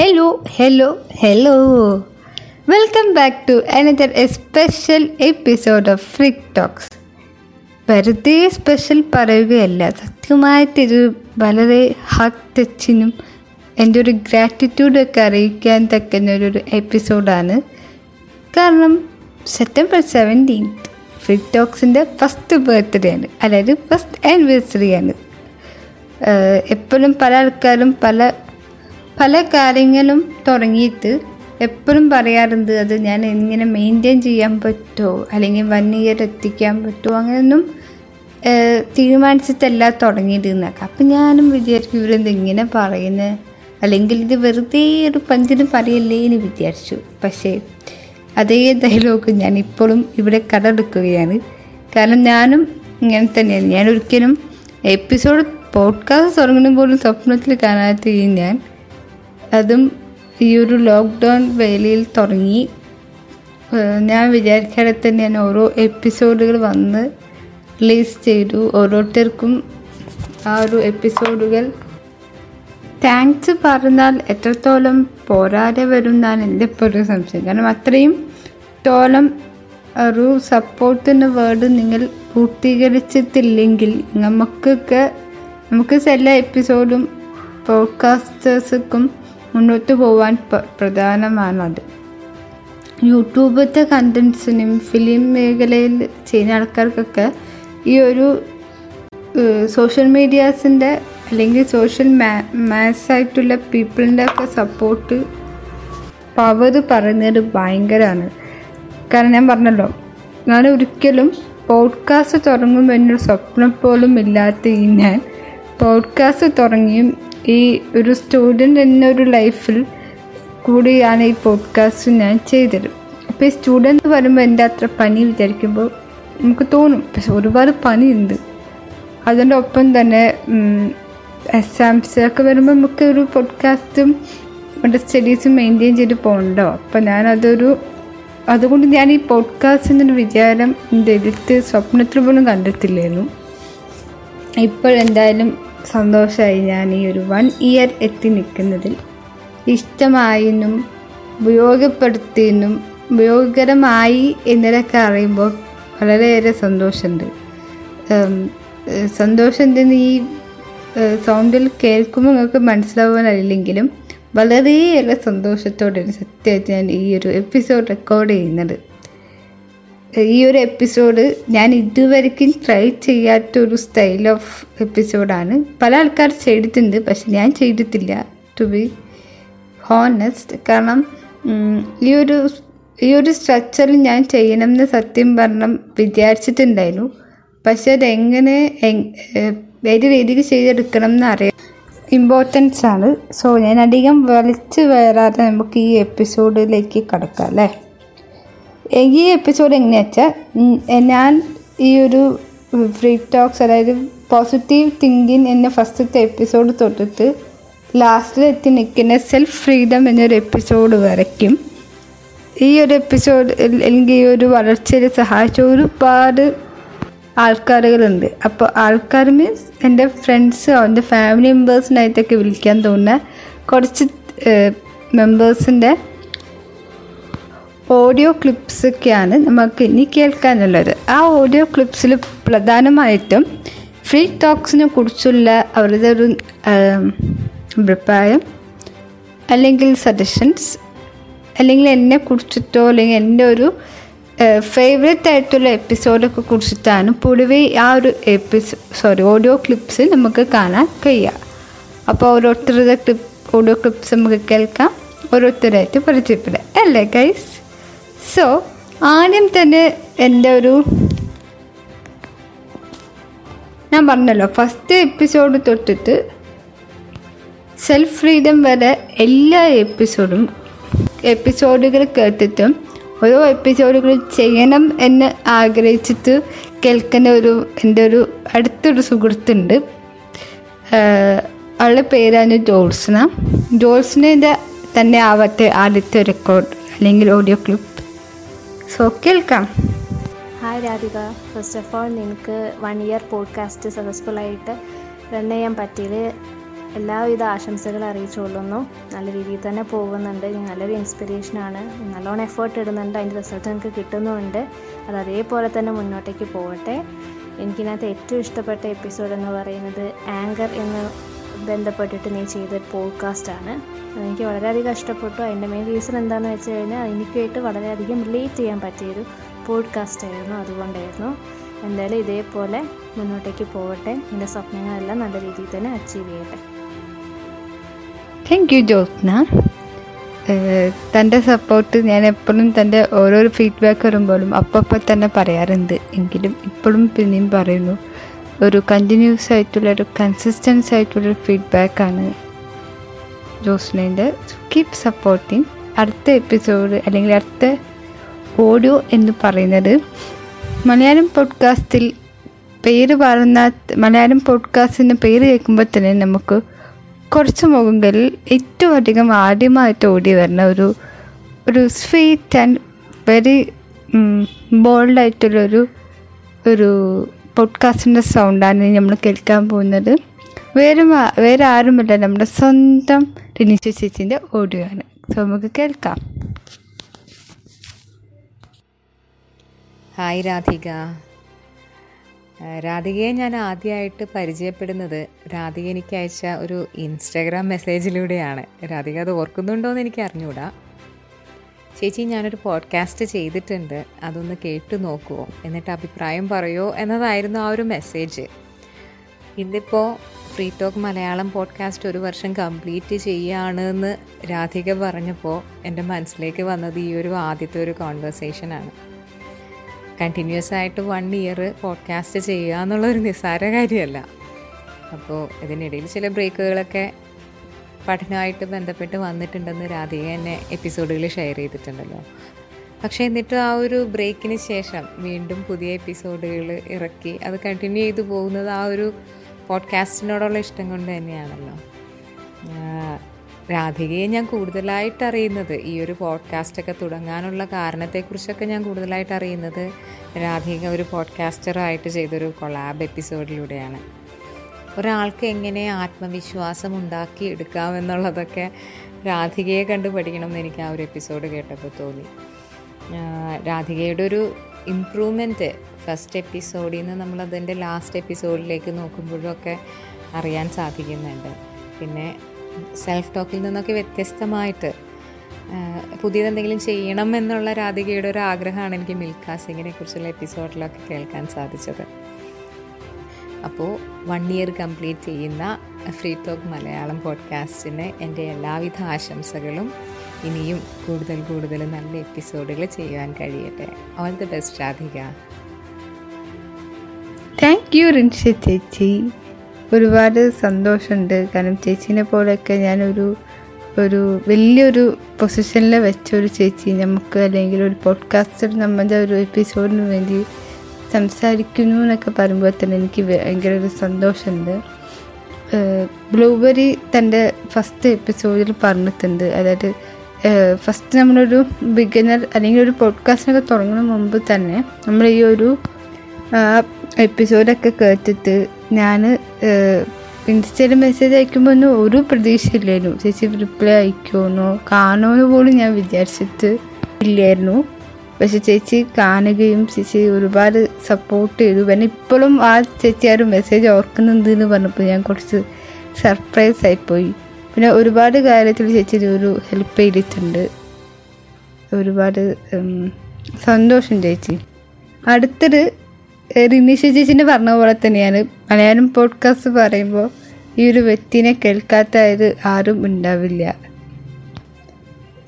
Hello, hello welcome back to another a special episode of free talks വെറുതെ special പറയുകയല്ല സത്യമായിട്ടൊരു വളരെ heart ടച്ചിനും എന്റെ ഒരു ഗ്രാറ്റിറ്റ്യൂഡൊക്കെ അറിയിക്കാൻ തക്കുന്ന ഒരു എപ്പിസോഡാണ് കാരണം സെപ്റ്റംബർ സെവന്റീൻത്ത് ഫ്രിക് ടോക്സിന്റെ ഫസ്റ്റ് ബർത്ത്ഡേ ആണ് അതായത് ഫസ്റ്റ് ആനിവേഴ്സറി ആണ്. എപ്പോഴും പല ആൾക്കാരും പല പല കാര്യങ്ങളും തുടങ്ങിയിട്ട് എപ്പോഴും പറയാറുണ്ട് അത് ഞാൻ എങ്ങനെ മെയിന്റെയിൻ ചെയ്യാൻ പറ്റുമോ അല്ലെങ്കിൽ വൺ ഇയർ എത്തിക്കാൻ പറ്റുമോ അങ്ങനെയൊന്നും തീരുമാനിച്ചിട്ടല്ല തുടങ്ങിയിരുന്നൊക്കെ അപ്പം ഞാനും വിചാരിക്കും ഇവരെന്ത് ഇങ്ങനെ പറയുന്നത് അല്ലെങ്കിൽ ഇത് വെറുതെ ഒരു പഞ്ചിന് പറയല്ലേ എന്ന് വിചാരിച്ചു. പക്ഷേ അതേ ഡയലോഗ് ഞാൻ ഇപ്പോഴും ഇവിടെ കടമെടുക്കുകയാണ്. കാരണം ഞാനും ഇങ്ങനെ തന്നെയാണ്. ഞാൻ ഒരിക്കലും എപ്പിസോഡ് പോഡ്കാസ്റ്റ് തുടങ്ങുന്ന പോലും സ്വപ്നത്തിൽ കാണാത്ത ഞാൻ അതും ഈ ഒരു ലോക്ക്ഡൗൺ വേലയിൽ തുടങ്ങി. ഞാൻ വിചാരിക്കാതെ തന്നെ ഞാൻ ഓരോ എപ്പിസോഡുകൾ വന്ന് റിലീസ് ചെയ്തു. ഓരോരുത്തർക്കും ആ ഒരു എപ്പിസോഡുകൾ. താങ്ക്സ് പറഞ്ഞാൽ എത്രത്തോളം പോരാതെ വരും എന്നാണ് എന്റെ ഇപ്പോൾ ഒരു സംശയം. കാരണം അത്രയും തോളം ഒരു സപ്പോർട്ടിന് വേർഡ് നിങ്ങൾ പൂർത്തീകരിച്ചിട്ടില്ലെങ്കിൽ നമുക്കൊക്കെ നമുക്ക് എല്ലാ എപ്പിസോഡും പോഡ്കാസ്റ്റേഴ്സൊക്കെ മുന്നോട്ട് പോവാൻ പ്രധാനമാണത്. യൂട്യൂബത്തെ കണ്ടൻസിനും ഫിലിം മേഖലയിൽ ചെയ്യുന്ന ആൾക്കാർക്കൊക്കെ ഈ ഒരു സോഷ്യൽ മീഡിയാസിന്റെ അല്ലെങ്കിൽ സോഷ്യൽ മാ മാസായിട്ടുള്ള പീപ്പിളിന്റെ ഒക്കെ സപ്പോർട്ട് പവർ പറയുന്നത് ഭയങ്കരമാണ്. കാരണം ഞാൻ പറഞ്ഞല്ലോ ഞാൻ ഒരിക്കലും പോഡ്കാസ്റ്റ് തുടങ്ങുമ്പോൾ എന്നൊരു സ്വപ്നം പോലും ഇല്ലാത്ത ഈ ഞാൻ പോഡ്കാസ്റ്റ് തുടങ്ങിയും ഈ ഒരു സ്റ്റുഡന്റ് എന്നൊരു ലൈഫിൽ കൂടിയാണ് ഈ പോഡ്കാസ്റ്റ് ഞാൻ ചെയ്തത്. അപ്പോൾ ഈ സ്റ്റുഡന്റ് വരുമ്പോൾ എന്റെ അത്ര പണി വിചാരിക്കുമ്പോൾ നമുക്ക് തോന്നും പക്ഷെ ഒരുപാട് പണിയുണ്ട് അതിന്റെ ഒപ്പം തന്നെ എക്സാംസ് ഒക്കെ വരുമ്പോൾ നമുക്ക് ഒരു പോഡ്കാസ്റ്റും നമ്മുടെ സ്റ്റഡീസും മെയിന്റെയിൻ ചെയ്ത് പോകണ്ടോ? അപ്പം ഞാനതൊരു അതുകൊണ്ട് ഞാൻ ഈ പോഡ്കാസ്റ്റിന്റെ വിചാരം എന്റെ എഴുത്ത് സ്വപ്നത്തിൽ പോലും ഇപ്പോൾ ഇപ്പോഴെന്തായാലും സന്തോഷമായി ഞാൻ ഈ ഒരു വൺ ഇയർ എത്തി നിൽക്കുന്നതിൽ ഇഷ്ടമായെന്നും ഉപയോഗപ്പെടുത്തിയെന്നും ഉപയോഗകരമായി എന്നതൊക്കെ അറിയുമ്പോൾ വളരെയേറെ സന്തോഷമുണ്ട്. സന്തോഷം തന്നെ ഈ സൗണ്ടിൽ കേൾക്കുമ്പോൾ നിങ്ങൾക്ക് മനസ്സിലാവാനല്ലെങ്കിലും വളരെയേറെ സന്തോഷത്തോടെയാണ് സത്യമായിട്ട് ഞാൻ ഈ ഒരു എപ്പിസോഡ് റെക്കോർഡ് ചെയ്യുന്നത്. ഈ ഒരു എപ്പിസോഡ് ഞാൻ ഇതുവരെക്കും ട്രൈ ചെയ്യാത്ത ഒരു സ്റ്റൈൽ ഓഫ് എപ്പിസോഡാണ് പല ആൾക്കാർ ചെയ്തിട്ടുണ്ട് പക്ഷെ ഞാൻ ചെയ്തിട്ടില്ല ടു ബി ഹോണസ്റ്റ് കാരണം ഈ ഒരു ഈ ഒരു സ്ട്രക്ചറിൽ ഞാൻ ചെയ്യണം എന്ന് സത്യം പറഞ്ഞ വിചാരിച്ചിട്ടുണ്ടായിരുന്നു. പക്ഷെ അതെങ്ങനെ ഏത് രീതിക്ക് ചെയ്തെടുക്കണം എന്ന് അറിയാം. ഇമ്പോർട്ടൻസ് ആണ്. സോ ഞാൻ അധികം വലിച്ചു വേറാതെ നമുക്ക് ഈ എപ്പിസോഡിലേക്ക് കടക്കാം അല്ലേ? ഈ എപ്പിസോഡ് എങ്ങനെയാ വെച്ചാൽ ഞാൻ ഈ ഒരു ഫ്രീ ടോക്സ് അതായത് പോസിറ്റീവ് തിങ്കിങ് എന്ന ഫസ്റ്റത്തെ എപ്പിസോഡ് തൊട്ടിട്ട് ലാസ്റ്റിൽ എത്തി നിൽക്കുന്ന സെൽഫ് ഫ്രീഡം എന്നൊരു എപ്പിസോഡ് വരയ്ക്കും. ഈ ഒരു എപ്പിസോഡ് അല്ലെങ്കിൽ ഈ ഒരു വളർച്ചയിൽ സഹായിച്ച ഒരുപാട് ആൾക്കാരുകളുണ്ട്. അപ്പോൾ ആൾക്കാർ മീൻസ് എന്റെ ഫ്രണ്ട്സ് എന്റെ ഫാമിലി മെമ്പേഴ്സിനായിട്ടൊക്കെ വിളിക്കാൻ തോന്നുന്ന കുറച്ച് മെമ്പേഴ്സിന്റെ ഓഡിയോ ക്ലിപ്സൊക്കെയാണ് നമുക്ക് ഇനി കേൾക്കാനുള്ളത്. ആ ഓഡിയോ ക്ലിപ്സിൽ പ്രധാനമായിട്ടും ഫ്രീ ടോക്സിനെ കുറിച്ചുള്ള അവരുടെ ഒരു അഭിപ്രായം അല്ലെങ്കിൽ സജഷൻസ് അല്ലെങ്കിൽ എന്നെ കുറിച്ചിട്ടോ അല്ലെങ്കിൽ എന്റെ ഒരു ഫേവറേറ്റ് ആയിട്ടുള്ള എപ്പിസോഡൊക്കെ കുറിച്ചിട്ടാണ് പൊതുവെ ആ ഒരു എപ്പിസോ സോറി ഓഡിയോ ക്ലിപ്സ് നമുക്ക് കാണാൻ കഴിയുക. അപ്പോൾ ഓരോരുത്തരുടെ ക്ലിപ്പ് ഓഡിയോ ക്ലിപ്സ് നമുക്ക് കേൾക്കാം. ഓരോരുത്തരായിട്ട് പരിചയപ്പെടാം അല്ലേ ഗൈസ് സോ ആദ്യം തന്നെ എന്റെ ഒരു ഞാൻ പറഞ്ഞല്ലോ ഫസ്റ്റ് എപ്പിസോഡ് തൊട്ടിട്ട് സെൽഫ് ഫ്രീഡം വരെ എല്ലാ എപ്പിസോഡും എപ്പിസോഡുകൾ കേട്ടിട്ടും ഓരോ എപ്പിസോഡുകൾ ചെയ്യണം എന്ന് ആഗ്രഹിച്ചിട്ട് കേൾക്കുന്ന ഒരു എന്റെ ഒരു അടുത്തൊരു സുഹൃത്തുണ്ട്. അവളുടെ പേരാണ് ജോൾസ്ന ജോൾസ്നേന്റെ തന്നെ ആവത്തെ ആദ്യത്തെ റെക്കോർഡ് അല്ലെങ്കിൽ ഓഡിയോ ക്ലിപ്പ് സോ കേൾക്കാം. Hi Radhika first of all നിനക്ക് വൺ ഇയർ പോഡ്കാസ്റ്റ് സക്സസ്ഫുൾ ആയിട്ട് റൺ ചെയ്യാൻ പറ്റിയത് എല്ലാവിധ ആശംസകൾ അറിയിച്ചുകൊള്ളുന്നു. നല്ല രീതിയിൽ തന്നെ പോകുന്നുണ്ട്. നല്ലൊരു ഇൻസ്പിറേഷനാണ് നല്ലോണം എഫേർട്ട് ഇടുന്നുണ്ട്. അതിന്റെ റിസൾട്ട് നിങ്ങൾക്ക് കിട്ടുന്നുമുണ്ട് അത് അതേപോലെ തന്നെ മുന്നോട്ടേക്ക് പോകട്ടെ. എനിക്കിനകത്ത് ഏറ്റവും ഇഷ്ടപ്പെട്ട എപ്പിസോഡ് എന്ന് പറയുന്നത് ആങ്കർ എന്ന് ബന്ധപ്പെട്ടിട്ട് നീ ചെയ്ത പോഡ്കാസ്റ്റാണ് എനിക്ക് വളരെയധികം ഇഷ്ടപ്പെട്ടു. അതിന്റെ മെയിൻ റീസൺ എന്താണെന്ന് വെച്ച് കഴിഞ്ഞാൽ എനിക്കായിട്ട് വളരെയധികം റിലേറ്റ് ചെയ്യാൻ പറ്റിയൊരു പോഡ്കാസ്റ്റ് ആയിരുന്നു. അതുകൊണ്ടായിരുന്നു എന്തായാലും ഇതേപോലെ മുന്നോട്ടേക്ക് പോകട്ടെ എന്റെ സ്വപ്നങ്ങളെല്ലാം നല്ല രീതിയിൽ തന്നെ അച്ചീവ് ചെയ്യട്ടെ. Thank you Jyothna. തന്റെ സപ്പോർട്ട് ഞാൻ എപ്പോഴും തന്റെ ഓരോരോ ഫീഡ്ബാക്ക് വരുമ്പോഴും അപ്പം തന്നെ പറയാറുണ്ട്. എങ്കിലും ഇപ്പോഴും പിന്നെയും പറയുന്നു. ഒരു കണ്ടിന്യൂസ് ആയിട്ടുള്ള ഒരു കൺസിസ്റ്റൻസ് ആയിട്ടുള്ളൊരു ഫീഡ്ബാക്കാണ് ജോസ്നേന്റെ കീപ് സപ്പോർട്ടിങ് അടുത്ത എപ്പിസോഡ് അല്ലെങ്കിൽ അടുത്ത ഓഡിയോ എന്ന് പറയുന്നത് മലയാളം പോഡ്കാസ്റ്റിൽ പേര് പറയുന്ന മലയാളം പോഡ്കാസ്റ്റിന്റെ പേര് കേൾക്കുമ്പോൾ തന്നെ നമുക്ക് കുറച്ച് മുഖങ്ങളിൽ ഏറ്റവും അധികം ആദ്യമായിട്ട് ഓടി വരുന്ന ഒരു ഒരു സ്വീറ്റ് ആൻഡ് വെരി ബോൾഡായിട്ടുള്ളൊരു ഒരു പോഡ്കാസ്റ്റിന്റെ സൗണ്ടാണ് നമ്മൾ കേൾക്കാൻ പോകുന്നത്. വേറെ വേറെ ആരുമല്ല. നമ്മുടെ സ്വന്തം രിനിഷ ചേച്ചീന്റെ ഓഡിയോ ആണ് സോ നമുക്ക് കേൾക്കാം. ഹായ് രാധിക. രാധികയെ ഞാൻ ആദ്യമായിട്ട് പരിചയപ്പെടുന്നത് രാധിക എനിക്ക് അയച്ച ഒരു ഇൻസ്റ്റാഗ്രാം മെസ്സേജിലൂടെയാണ് രാധിക അത് ഓർക്കുന്നുണ്ടോ എന്ന് എനിക്ക് അറിഞ്ഞൂടാ. ചേച്ചി ഞാനൊരു പോഡ്കാസ്റ്റ് ചെയ്തിട്ടുണ്ട്. അതൊന്ന് കേട്ടു നോക്കുമോ എന്നിട്ട് അഭിപ്രായം പറയുമോ എന്നതായിരുന്നു ആ ഒരു മെസ്സേജ് ഇന്നിപ്പോൾ ഫ്രീ ടോക്ക് മലയാളം പോഡ്കാസ്റ്റ് ഒരു വർഷം കംപ്ലീറ്റ് ചെയ്യുകയാണെന്ന് രാധിക പറഞ്ഞപ്പോൾ എന്റെ മനസ്സിലേക്ക് വന്നത് ഈ ഒരു ആദ്യത്തെ ഒരു കോൺവെർസേഷനാണ് കണ്ടിന്യൂസ് ആയിട്ട് വൺ ഇയർ പോഡ്കാസ്റ്റ് ചെയ്യുക എന്നുള്ളൊരു നിസ്സാര കാര്യമല്ല. അപ്പോൾ ഇതിനിടയിൽ ചില ബ്രേക്കുകളൊക്കെ പഠനമായിട്ട് ബന്ധപ്പെട്ട് വന്നിട്ടുണ്ടെന്ന് രാധിക എന്നെ എപ്പിസോഡുകൾ ഷെയർ ചെയ്തിട്ടുണ്ടല്ലോ. പക്ഷേ എന്നിട്ട് ആ ഒരു ബ്രേക്കിന് ശേഷം വീണ്ടും പുതിയ എപ്പിസോഡുകൾ ഇറക്കി അത് കണ്ടിന്യൂ ചെയ്തു പോകുന്നത് ആ ഒരു പോഡ്കാസ്റ്റിനോടുള്ള ഇഷ്ടം കൊണ്ട് തന്നെയാണല്ലോ. രാധികയെ ഞാൻ കൂടുതലായിട്ട് അറിയുന്നത്. ഈ ഒരു പോഡ്കാസ്റ്റൊക്കെ തുടങ്ങാനുള്ള കാരണത്തെക്കുറിച്ചൊക്കെ ഞാൻ കൂടുതലായിട്ട് അറിയുന്നത് രാധിക ഒരു പോഡ്കാസ്റ്ററായിട്ട് ചെയ്തൊരു കൊളാബ് എപ്പിസോഡിലൂടെയാണ് ഒരാൾക്ക് എങ്ങനെ ആത്മവിശ്വാസം ഉണ്ടാക്കി എടുക്കാമെന്നുള്ളതൊക്കെ രാധികയെ കണ്ട് പഠിക്കണം എന്ന് എനിക്ക് ആ ഒരു എപ്പിസോഡ് കേട്ടപ്പോൾ തോന്നി. രാധികയുടെ ഒരു ഇമ്പ്രൂവ്മെന്റ് ഫസ്റ്റ് എപ്പിസോഡിൽ നിന്ന് നമ്മളതിന്റെ ലാസ്റ്റ് എപ്പിസോഡിലേക്ക് നോക്കുമ്പോഴൊക്കെ അറിയാൻ സാധിക്കുന്നുണ്ട്. പിന്നെ സെൽഫ് ടോക്കിൽ നിന്നൊക്കെ വ്യത്യസ്തമായിട്ട് പുതിയതെന്തെങ്കിലും ചെയ്യണം എന്നുള്ള രാധികയുടെ ഒരു ആഗ്രഹമാണ് എനിക്ക് മിൽഖാ സിംഗിനെ കുറിച്ചുള്ള എപ്പിസോഡിലൊക്കെ കേൾക്കാൻ സാധിച്ചത്. അപ്പോൾ വൺ ഇയർ കംപ്ലീറ്റ് ചെയ്യുന്ന ഫ്രീ ടോക്ക് മലയാളം പോഡ്കാസ്റ്റിന് എന്റെ എല്ലാവിധ ആശംസകളും ഇനിയും കൂടുതൽ കൂടുതൽ നല്ല എപ്പിസോഡുകൾ ചെയ്യുവാൻ കഴിയട്ടെ. All the best Radhika. Thank you Rinsha ചേച്ചി. ഒരുപാട് സന്തോഷമുണ്ട്. കാരണം ചേച്ചീനെ പോലെയൊക്കെ ഞാനൊരു ഒരു വലിയൊരു പൊസിഷനിൽ വെച്ച ഒരു ചേച്ചി. നമുക്ക് അല്ലെങ്കിൽ ഒരു പോഡ്കാസ്റ്റർ നമ്മുടെ ഒരു എപ്പിസോഡിന് വേണ്ടി സംസാരിക്കുന്നു എന്നൊക്കെ പറയുമ്പോൾ തന്നെ എനിക്ക് ഭയങ്കര ഒരു സന്തോഷമുണ്ട്. ബ്ലൂബെറി തന്റെ ഫസ്റ്റ് എപ്പിസോഡിൽ പറഞ്ഞിട്ടുണ്ട്. അതായത് ഫസ്റ്റ് നമ്മളൊരു ബിഗിനർ അല്ലെങ്കിൽ ഒരു പോഡ്കാസ്റ്റിനൊക്കെ തുടങ്ങുന്ന മുമ്പ് തന്നെ നമ്മൾ ഈ ഒരു എപ്പിസോഡൊക്കെ കേട്ടിട്ട് ഞാൻ ഇൻസ്റ്റയിൽ മെസ്സേജ് അയക്കുമ്പോൾ ഒന്നും ഒരു പ്രതീക്ഷയില്ലായിരുന്നു. ചേച്ചി റിപ്ലൈ അയക്കുമെന്നോ കാണുമെന്ന് പോലും ഞാൻ വിചാരിച്ചിട്ട് ഇല്ലായിരുന്നു. പക്ഷെ ചേച്ചി കാണുകയും ചേച്ചി ഒരുപാട് സപ്പോർട്ട് ചെയ്തു. പിന്നെ ഇപ്പോഴും ആ ചേച്ചി ആ ഒരു മെസ്സേജ് ഓർക്കുന്നുണ്ട് എന്ന് പറഞ്ഞപ്പോൾ ഞാൻ കുറച്ച് സർപ്രൈസ് ആയിപ്പോയി പിന്നെ ഒരുപാട് കാര്യത്തിൽ ചേച്ചി ഒരു ഹെൽപ്പ് ചെയ്തിട്ടുണ്ട്. ഒരുപാട് സന്തോഷം ചേച്ചി. അടുത്തത് റിനീഷ ചേച്ചിന്റെ പറഞ്ഞ പോലെ തന്നെയാണ്. മലയാളം പോഡ്കാസ്റ്റ് പറയുമ്പോൾ ഈ ഒരു വ്യക്തിനെ കേൾക്കാത്തത് ആരും ഉണ്ടാവില്ല.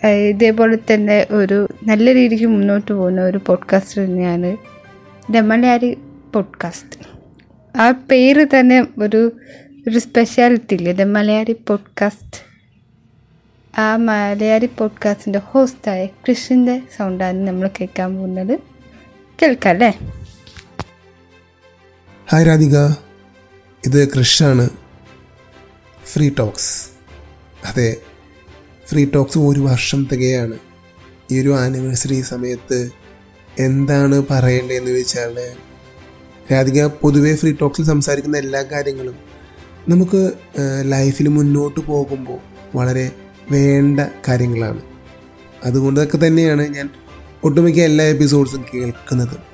ഇതേപോലെ തന്നെ ഒരു നല്ല രീതിക്ക് മുന്നോട്ട് പോകുന്ന ഒരു പോഡ്കാസ്റ്റ് തന്നെയാണ് രമലയാരി പോഡ്കാസ്റ്റ് ആ പേര് തന്നെ ഒരു ഒരു സ്പെഷ്യാലിറ്റി ഇല്ലേ? ദ മലയാളി പോഡ്കാസ്റ്റ് ആ മലയാളി പോഡ്കാസ്റ്റിന്റെ ഹോസ്റ്റായ കൃഷിന്റെ സൗണ്ടാണ് നമ്മൾ കേൾക്കാൻ പോകുന്നത്. കേൾക്കാം അല്ലേ? ഹായ് രാധിക. ഇത് കൃഷാണ് ഫ്രീ ടോക്സ്. അതെ ഫ്രീ ടോക്സ് ഒരു വർഷം തികയാണ്. ഈ ഒരു ആനിവേഴ്സറി സമയത്ത് എന്താണ് പറയേണ്ടതെന്ന് ചോദിച്ചാൽ രാധിക പൊതുവെ ഫ്രീ ടോക്സിൽ സംസാരിക്കുന്ന എല്ലാ കാര്യങ്ങളും നമുക്ക് ലൈഫിൽ മുന്നോട്ട് പോകുമ്പോൾ വളരെ വേണ്ട കാര്യങ്ങളാണ്. അതുകൊണ്ടൊക്കെ തന്നെയാണ് ഞാൻ ഒട്ടുമിക്ക എല്ലാ എപ്പിസോഡ്സും കേൾക്കുന്നത്.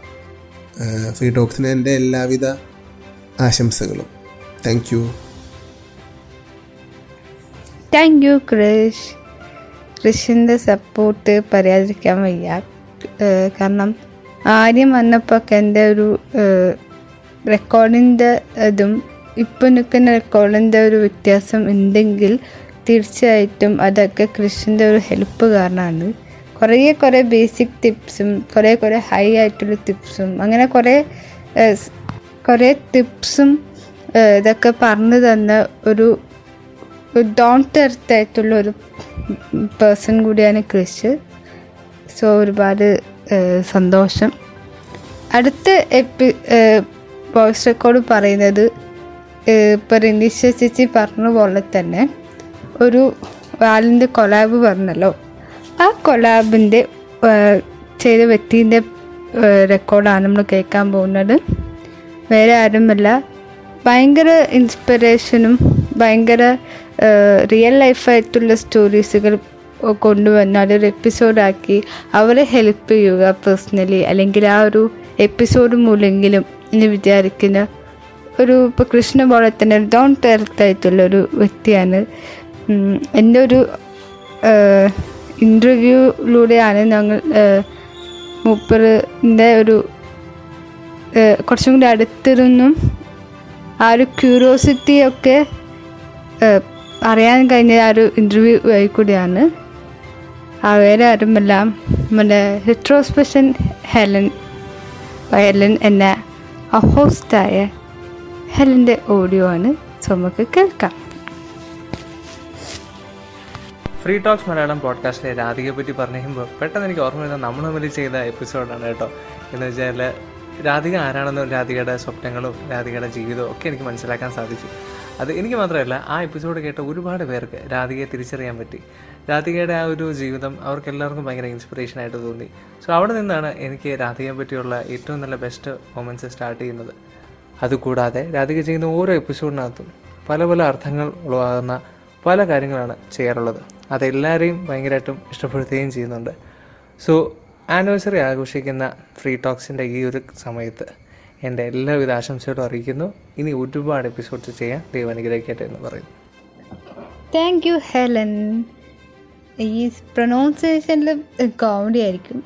ഫ്രീ ടോക്സിന് എന്റെ എല്ലാവിധ ആശംസകളും. Thank you thank you Krish ക്രിഷിന്റെ support പറയാതിരിക്കാൻ വയ്യ. കാരണം ആദ്യം വന്നപ്പോൾ എന്റെ ഒരു റെക്കോർഡിന്റെ ഇതും ഇപ്പം നിൽക്കുന്ന റെക്കോർഡിന്റെ ഒരു വ്യത്യാസം ഉണ്ടെങ്കിൽ തീർച്ചയായിട്ടും അതൊക്കെ കൃഷിന്റെ ഒരു ഹെൽപ്പ് കാരണമാണ്. കുറേ കുറേ ബേസിക് ടിപ്സും കുറേ കുറേ ഹൈ ആയിട്ടുള്ള ടിപ്സും അങ്ങനെ കുറേ കുറേ ടിപ്സും ഇതൊക്കെ പറഞ്ഞു തന്ന ഒരു ടെർത്ത് ആയിട്ടുള്ള ഒരു പേഴ്സൺ കൂടിയാണ് ക്രിഷ് സോ ഒരുപാട് സന്തോഷം. അടുത്ത എപ്പി വോയിസ് റെക്കോർഡ് പറയുന്നത് ഇപ്പോൾ റിനീഷ ചേച്ചി പറഞ്ഞ പോലെ തന്നെ ഒരു വാലിന്റെ കൊലാബ് പറഞ്ഞല്ലോ. ആ കൊലാബിന്റെ ചെയ്ത വ്യക്തിന്റെ റെക്കോർഡാണ് നമ്മൾ കേൾക്കാൻ പോകുന്നത്. വേറെ ആരുമല്ല. ഭയങ്കര ഇൻസ്പിറേഷനും ഭയങ്കര റിയൽ ലൈഫായിട്ടുള്ള സ്റ്റോറീസുകൾ കൊണ്ടുവന്ന് അതൊരു എപ്പിസോഡാക്കി അവരെ ഹെൽപ്പ് ചെയ്യുക പേഴ്സണലി അല്ലെങ്കിൽ ആ ഒരു എപ്പിസോഡ് മൂലെങ്കിലും എന്ന് വിചാരിക്കുന്ന ഒരു ഇപ്പോൾ കൃഷ്ണ പോലെ തന്നെ ഡോൺ ടെർത്തായിട്ടുള്ളൊരു വ്യക്തിയാണ്. ഉം, എന്റെ ഒരു ഇന്റർവ്യൂയിലൂടെയാണ് ഞങ്ങൾ മൂപ്പറിന്റെ ഒരു കുറച്ചും കൂടി അടുത്തിരുന്നും ആ ഒരു ക്യൂരിയോസിറ്റി ഒക്കെ അറിയാൻ കഴിഞ്ഞ ആ ഒരു ഇന്റർവ്യൂ വഴി കൂടിയാണ്. ആ വേറെ ആരുമെല്ലാം നമ്മുടെ റിട്രോസ്പെഷൻ ഹെലൻ ഹെലൻ എന്ന ഹോസ്റ്റായ ഹെലന്റെ ഓഡിയോ ആണ്. സോ നമുക്ക് കേൾക്കാം. ഫ്രീ ടോക്സ് മലയാളം പോഡ്കാസ്റ്റിലെ രാധികയെ പറ്റി പറയുമ്പോൾ പെട്ടെന്ന് എനിക്ക് ഓർമ്മ വരുന്ന നമ്മൾ തമ്മിൽ ചെയ്ത എപ്പിസോഡാണ് കേട്ടോ. എന്ന് വെച്ചാൽ രാധിക ആരാണെന്നും രാധികയുടെ സ്വപ്നങ്ങളും രാധികയുടെ ജീവിതവും ഒക്കെ എനിക്ക് മനസ്സിലാക്കാൻ സാധിച്ചു. അത് എനിക്ക് മാത്രമല്ല ആ എപ്പിസോഡ് കേട്ട ഒരുപാട് പേർക്ക് രാധികയെ തിരിച്ചറിയാൻ പറ്റി. രാധികയുടെ ആ ഒരു ജീവിതം അവർക്ക് എല്ലാവർക്കും ഭയങ്കര ഇൻസ്പിറേഷൻ ആയിട്ട് തോന്നി. സോ അവിടെ നിന്നാണ് എനിക്ക് രാധികയെ പറ്റിയുള്ള ഏറ്റവും നല്ല ബെസ്റ്റ് മൊമെന്റ്സ് സ്റ്റാർട്ട് ചെയ്യുന്നത്. അതുകൂടാതെ രാധിക ചെയ്യുന്ന ഓരോ എപ്പിസോഡിനകത്തും പല പല അർത്ഥങ്ങൾ ഉളവാകുന്ന പല കാര്യങ്ങളാണ് ചെയ്യാറുള്ളത്. അതെല്ലാവരെയും ഭയങ്കരമായിട്ടും ഇഷ്ടപ്പെടുത്തുകയും ചെയ്യുന്നുണ്ട്. സോ ആനിവേഴ്സറി ആഘോഷിക്കുന്ന ഫ്രീ ടോക്സിന്റെ ഈ ഒരു സമയത്ത് എന്റെ എല്ലാവിധ ആശംസകളും അറിയിക്കുന്നു. ഇനി ഒരുപാട് എപ്പിസോഡ്സ് ചെയ്യാൻ ദൈവം അനുഗ്രഹിക്കട്ടെ എന്ന് പറയുന്നു. താങ്ക് യു ഹെലൻ ഈ പ്രൊനൗൺസിയേഷനിൽ കോമഡി ആയിരിക്കും.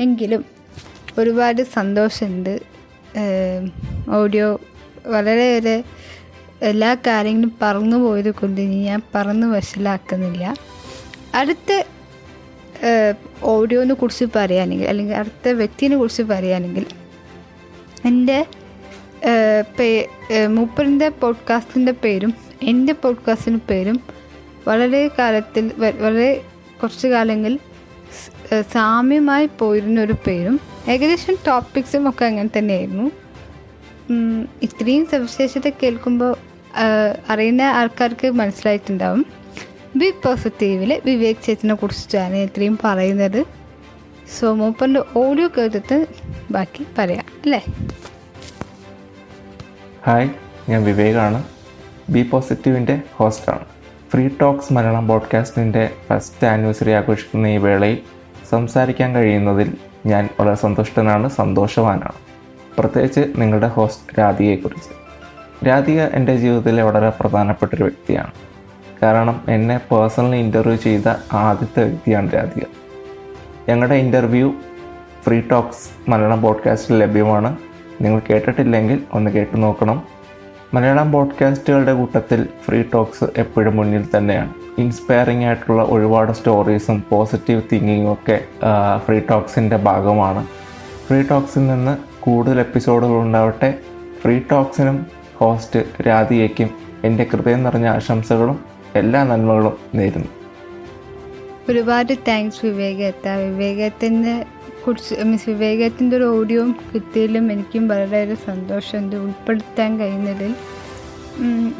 എങ്കിലും ഒരുപാട് സന്തോഷമുണ്ട്. ഓഡിയോ വളരെയേറെ എല്ലാ കാര്യങ്ങളും പറന്നു പോയത് കൊണ്ട് ഞാൻ പറന്ന് വശലാക്കുന്നില്ല അടുത്ത ഓഡിയോനെ കുറിച്ച് പറയുകയാണെങ്കിൽ അല്ലെങ്കിൽ അടുത്ത വ്യക്തിനെ കുറിച്ച് പറയുകയാണെങ്കിൽ എന്റെ പേ മൂപ്പറിന്റെ പോഡ്കാസ്റ്റിന്റെ പേരും എന്റെ പോഡ്കാസ്റ്റിന്റെ പേരും വളരെ കാലത്തിൽ വളരെ കുറച്ച് കാലങ്ങളിൽ സ്- സാമ്യമായി പോയിരുന്ന ഒരു പേരും ഏകദേശം ടോപ്പിക്സും ഒക്കെ അങ്ങനെ തന്നെയായിരുന്നു. ഇത്രയും സവിശേഷത കേൾക്കുമ്പോൾ അറിയുന്ന ആൾക്കാർക്ക് മനസ്സിലായിട്ടുണ്ടാവും. ബി പോസിറ്റീവിൽ വിവേക് ചേച്ചിനെ കുറിച്ചിട്ടാണ് ഇത്രയും പറയുന്നത്. സോ മൂപ്പറിന്റെ ഓഡിയോ കേട്ടിട്ട് ബാക്കി പറയാം അല്ലേ? ഹായ് ഞാൻ വിവേകാണ്. ബി പോസിറ്റീവിന്റെ ഹോസ്റ്റാണ്. ഫ്രീ ടോക്സ് മലയാളം പോഡ്കാസ്റ്റിന്റെ ഫസ്റ്റ് ആനിവേഴ്സറി ആഘോഷിക്കുന്ന ഈ വേളയിൽ സംസാരിക്കാൻ കഴിയുന്നതിൽ ഞാൻ വളരെ സന്തുഷ്ടനാണ് സന്തോഷവാനാണ്. പ്രത്യേകിച്ച് നിങ്ങളുടെ ഹോസ്റ്റ് രാധികയെക്കുറിച്ച്. രാധിക എന്റെ ജീവിതത്തിലെ വളരെ പ്രധാനപ്പെട്ടൊരു വ്യക്തിയാണ്. കാരണം എന്നെ പേഴ്സണലി ഇന്റർവ്യൂ ചെയ്ത ആദ്യത്തെ വ്യക്തിയാണ് രാധിക. ഞങ്ങളുടെ ഇന്റർവ്യൂ ഫ്രീ ടോക്സ് മലയാളം പോഡ്കാസ്റ്റിൽ ലഭ്യമാണ്. നിങ്ങൾ കേട്ടിട്ടില്ലെങ്കിൽ ഒന്ന് കേട്ടു നോക്കണം. മലയാളം പോഡ്കാസ്റ്റുകളുടെ കൂട്ടത്തിൽ ഫ്രീ ടോക്സ് എപ്പോഴും മുന്നിൽ തന്നെയാണ്. ഇൻസ്പയറിംഗ് ആയിട്ടുള്ള ഒരുപാട് സ്റ്റോറീസും പോസിറ്റീവ് തിങ്കിങ്ങും ഒക്കെ ഫ്രീ ടോക്സിന്റെ ഭാഗമാണ്. ഫ്രീ ടോക്സിൽ നിന്ന് കൂടുതൽ എപ്പിസോഡുകൾ ഉണ്ടാവട്ടെ. ഫ്രീ ടോക്സിനും ഹോസ്റ്റ് രാധികയ്ക്കും എന്റെ ഹൃദയം നിറഞ്ഞ ആശംസകളും എല്ലാ നന്മകളും നേരുന്നു. ഒരുപാട് താങ്ക്സ് വിവേകത്ത വിവേകത്തിന്റെ കുറിച്ച് മീൻസ് വിവേകത്തിന്റെ ഒരു ഓഡിയോ കിട്ടിയതിലും എനിക്കും വളരെയേറെ സന്തോഷമുണ്ട് ഉൾപ്പെടുത്താൻ കഴിയുന്നതിൽ.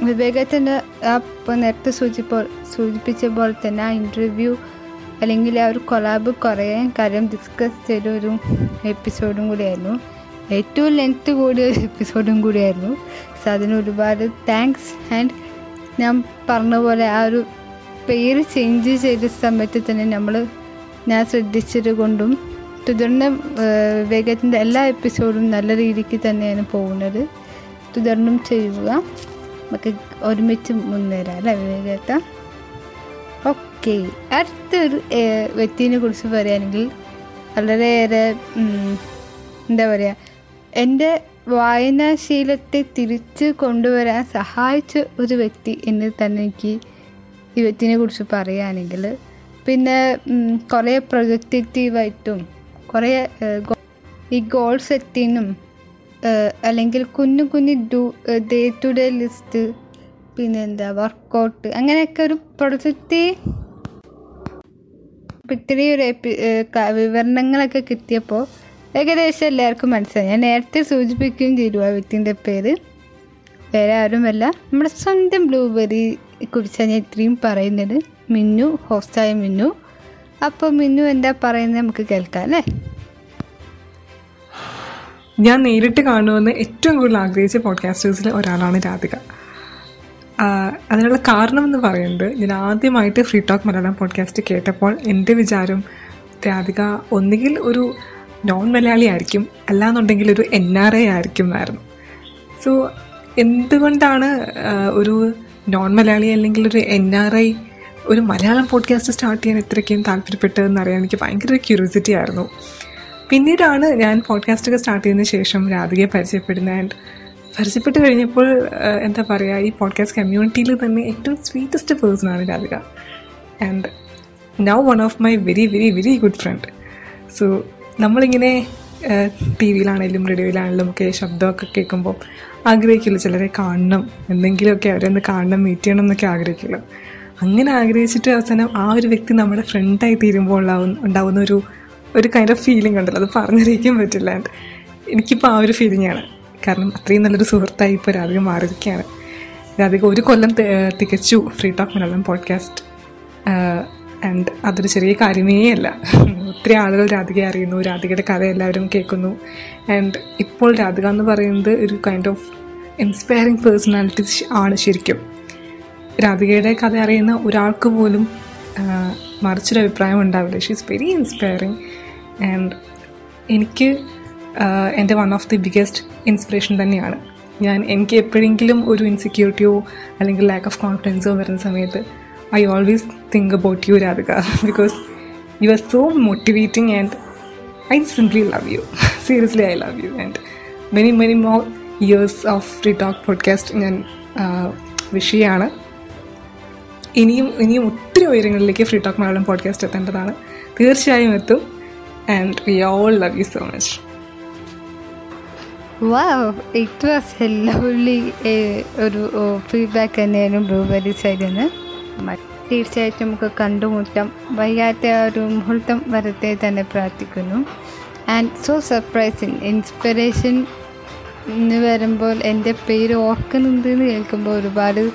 വിവേകത്തിന്റെ ആ നേരത്തെ സൂചിപ്പോ സൂചിപ്പിച്ച പോലെ തന്നെ ആ ഇന്റർവ്യൂ അല്ലെങ്കിൽ ആ ഒരു കൊലാബ് കുറേ കാര്യം ഡിസ്കസ് ചെയ്ത ഒരു എപ്പിസോഡും കൂടിയായിരുന്നു. ഏറ്റവും ലെങ്ത് കൂടിയ ഒരു എപ്പിസോഡും കൂടിയായിരുന്നു. സോ അതിന് ഒരുപാട് താങ്ക്സ് ആൻഡ് ഞാൻ പറഞ്ഞ പോലെ ആ ഒരു പേര് ചേഞ്ച് ചെയ്ത സമയത്ത് തന്നെ നമ്മൾ ഞാൻ ശ്രദ്ധിച്ചത് കൊണ്ടും തുടർന്ന് വിവേകത്തിന്റെ എല്ലാ എപ്പിസോഡും നല്ല രീതിക്ക് തന്നെയാണ് പോകുന്നത്. തുടർന്നും ചെയ്യുക. നമുക്ക് ഒരുമിച്ച് മുന്നേറാം അല്ലേ വേഗത്ത ഓക്കെ അടുത്തൊരു വ്യക്തിനെ കുറിച്ച് പറയുകയാണെങ്കിൽ വളരെയേറെ എന്താ പറയുക എന്റെ വായനാശീലത്തെ തിരിച്ച് കൊണ്ടുവരാൻ സഹായിച്ച ഒരു വ്യക്തി എന്ന് തന്നെ എനിക്ക് ഈ വ്യക്തിനെ കുറിച്ച് പറയുകയാണെങ്കിൽ പിന്നെ കുറേ പ്രൊജക്റ്റീവായിട്ടും കുറേ ഈ ഗോൾ സെറ്റിങ്ങും അല്ലെങ്കിൽ കുഞ്ഞു കുഞ്ഞു do day to day list പിന്നെ എന്താ വർക്കൗട്ട് അങ്ങനെയൊക്കെ ഒരു പ്രൊജക്റ്റീവ് അപ്പം ഇത്രയും ഒരു വിവരണങ്ങളൊക്കെ കിട്ടിയപ്പോൾ ഏകദേശം എല്ലാവർക്കും മനസ്സിലായി. ഞാൻ നേരത്തെ സൂചിപ്പിക്കുകയും ചെയ്തു ആ വ്യക്തിന്റെ പേര്. വേറെ ആരുമല്ല. നമ്മുടെ സ്വന്തം ബ്ലൂബെറി കുറിച്ചാണ് ഞാൻ ഇത്രയും പറയുന്നത്. മിന്നു ഹോസ്റ്റായ മിന്നു. അപ്പോൾ മിന്നു എന്താ പറയുന്നത് നമുക്ക് കേൾക്കാം അല്ലേ? ഞാൻ നേരിട്ട് കാണുമെന്ന് ഏറ്റവും കൂടുതൽ ആഗ്രഹിച്ച പോഡ്കാസ്റ്റേഴ്സിൽ ഒരാളാണ് രാധിക. അതിനുള്ള കാരണം എന്ന് പറയുന്നത് ഞാൻ ആദ്യമായിട്ട് ഫ്രീ ടോക്ക് മലയാളം പോഡ്കാസ്റ്റ് കേട്ടപ്പോൾ എന്റെ വിചാരം രാധിക ഒന്നുകിൽ ഒരു നോൺ മലയാളി ആയിരിക്കും. അല്ലാന്നുണ്ടെങ്കിൽ ഒരു എൻ ആർ ഐ ആയിരിക്കും എന്നായിരുന്നു സോ എന്തുകൊണ്ടാണ് ഒരു നോൺ മലയാളി അല്ലെങ്കിൽ ഒരു എൻ ആർ ഐ ഒരു മലയാളം പോഡ്കാസ്റ്റ് സ്റ്റാർട്ട് ചെയ്യാൻ ഇത്രയ്ക്കും താല്പര്യപ്പെട്ടതെന്ന് അറിയാൻ എനിക്ക് ഭയങ്കര ക്യൂരിയോസിറ്റി ആയിരുന്നു. പിന്നീടാണ് ഞാൻ പോഡ്കാസ്റ്റൊക്കെ സ്റ്റാർട്ട് ചെയ്തതിന് ശേഷം രാധികയെ പരിചയപ്പെടുന്നത്. ആൻഡ് പരിചയപ്പെട്ട് കഴിഞ്ഞപ്പോൾ എന്താ പറയുക ഈ പോഡ്കാസ്റ്റ് കമ്മ്യൂണിറ്റിയിൽ തന്നെ ഏറ്റവും sweetest പേഴ്സണാണ് Radhika. And now one of my very very very good friend so നമ്മളിങ്ങനെ ടി വിയിലാണെങ്കിലും റേഡിയോയിലാണെങ്കിലും ഒക്കെ ശബ്ദമൊക്കെ കേൾക്കുമ്പോൾ ആഗ്രഹിക്കില്ല ചിലരെ കാണണം. എന്തെങ്കിലുമൊക്കെ അവരൊന്ന് കാണണം മീറ്റ് ചെയ്യണം എന്നൊക്കെ ആഗ്രഹിക്കില്ല. അങ്ങനെ ആഗ്രഹിച്ചിട്ട് അവസാനം ആ ഒരു വ്യക്തി നമ്മുടെ ഫ്രണ്ടായി തീരുമ്പോൾ ഉണ്ടാവുന്ന ഉണ്ടാവുന്ന ഒരു ഒരു കൈൻഡ് ഓഫ് ഫീലിംഗ് ഉണ്ടല്ലോ. അത് പറഞ്ഞറിയിക്കാൻ പറ്റില്ല. എനിക്കിപ്പോൾ ആ ഒരു ഫീലിംഗ് ആണ്. കാരണം അത്രയും നല്ലൊരു സുഹൃത്തായി ഇപ്പോൾ രാധിക മാറിയിരിക്കുകയാണ്. രാധിക ഒരു കൊല്ലം തികച്ചു free talk Malayalam podcast and അതൊരു ചെറിയ കാര്യമേ അല്ല. ഒത്തിരി ആളുകൾ രാധികയെ അറിയുന്നു. രാധികയുടെ കഥ എല്ലാവരും കേൾക്കുന്നു. ആൻഡ് ഇപ്പോൾ രാധിക എന്ന് പറയുന്നത് ഒരു കൈൻഡ് ഓഫ് ഇൻസ്പയറിങ് പേഴ്സണാലിറ്റി ആണ് ശരിക്കും. രാധികയുടെ കഥ അറിയുന്ന ഒരാൾക്ക് പോലും മറിച്ചൊരു അഭിപ്രായം ഉണ്ടാവില്ല. She is very inspiring and എനിക്ക് എന്റെ one of the biggest inspiration തന്നെയാണ്. ഞാൻ എനിക്ക് എപ്പോഴെങ്കിലും ഒരു ഇൻസെക്യൂരിറ്റിയോ അല്ലെങ്കിൽ ലാക്ക് ഓഫ് കോൺഫിഡൻസോ വരുന്ന സമയത്ത് I always think about you Radhika because you are so motivating and I simply love you seriously I love you and many many more years of free talk podcast ഞാൻ വിഷയമാണ് ഇനിയും ഇനിയും ഒത്തിരി ഉയരങ്ങളിലേക്ക് free talk Malayalam podcast എത്തേണ്ടതാണ്. തീർച്ചയായും എത്തും. And we all love you so much wow ഒരു ഫീഡ്ബാക്ക് തന്നെയായിരുന്നു ബ്ലൂബെറി സൈഡിൽ നിന്ന് തീർച്ചയായിട്ടും നമുക്ക് കണ്ടുമുട്ടാം. വൈകാത്ത ഒരു മുഹൂർത്തം വരത്തെ തന്നെ പ്രാർത്ഥിക്കുന്നു. ആൻഡ് സോ സർപ്രൈസിങ് ഇൻസ്പിറേഷൻ എന്ന് വരുമ്പോൾ എന്റെ പേര് ഓർക്കുന്നുണ്ട് എന്ന് കേൾക്കുമ്പോൾ ഒരുപാട്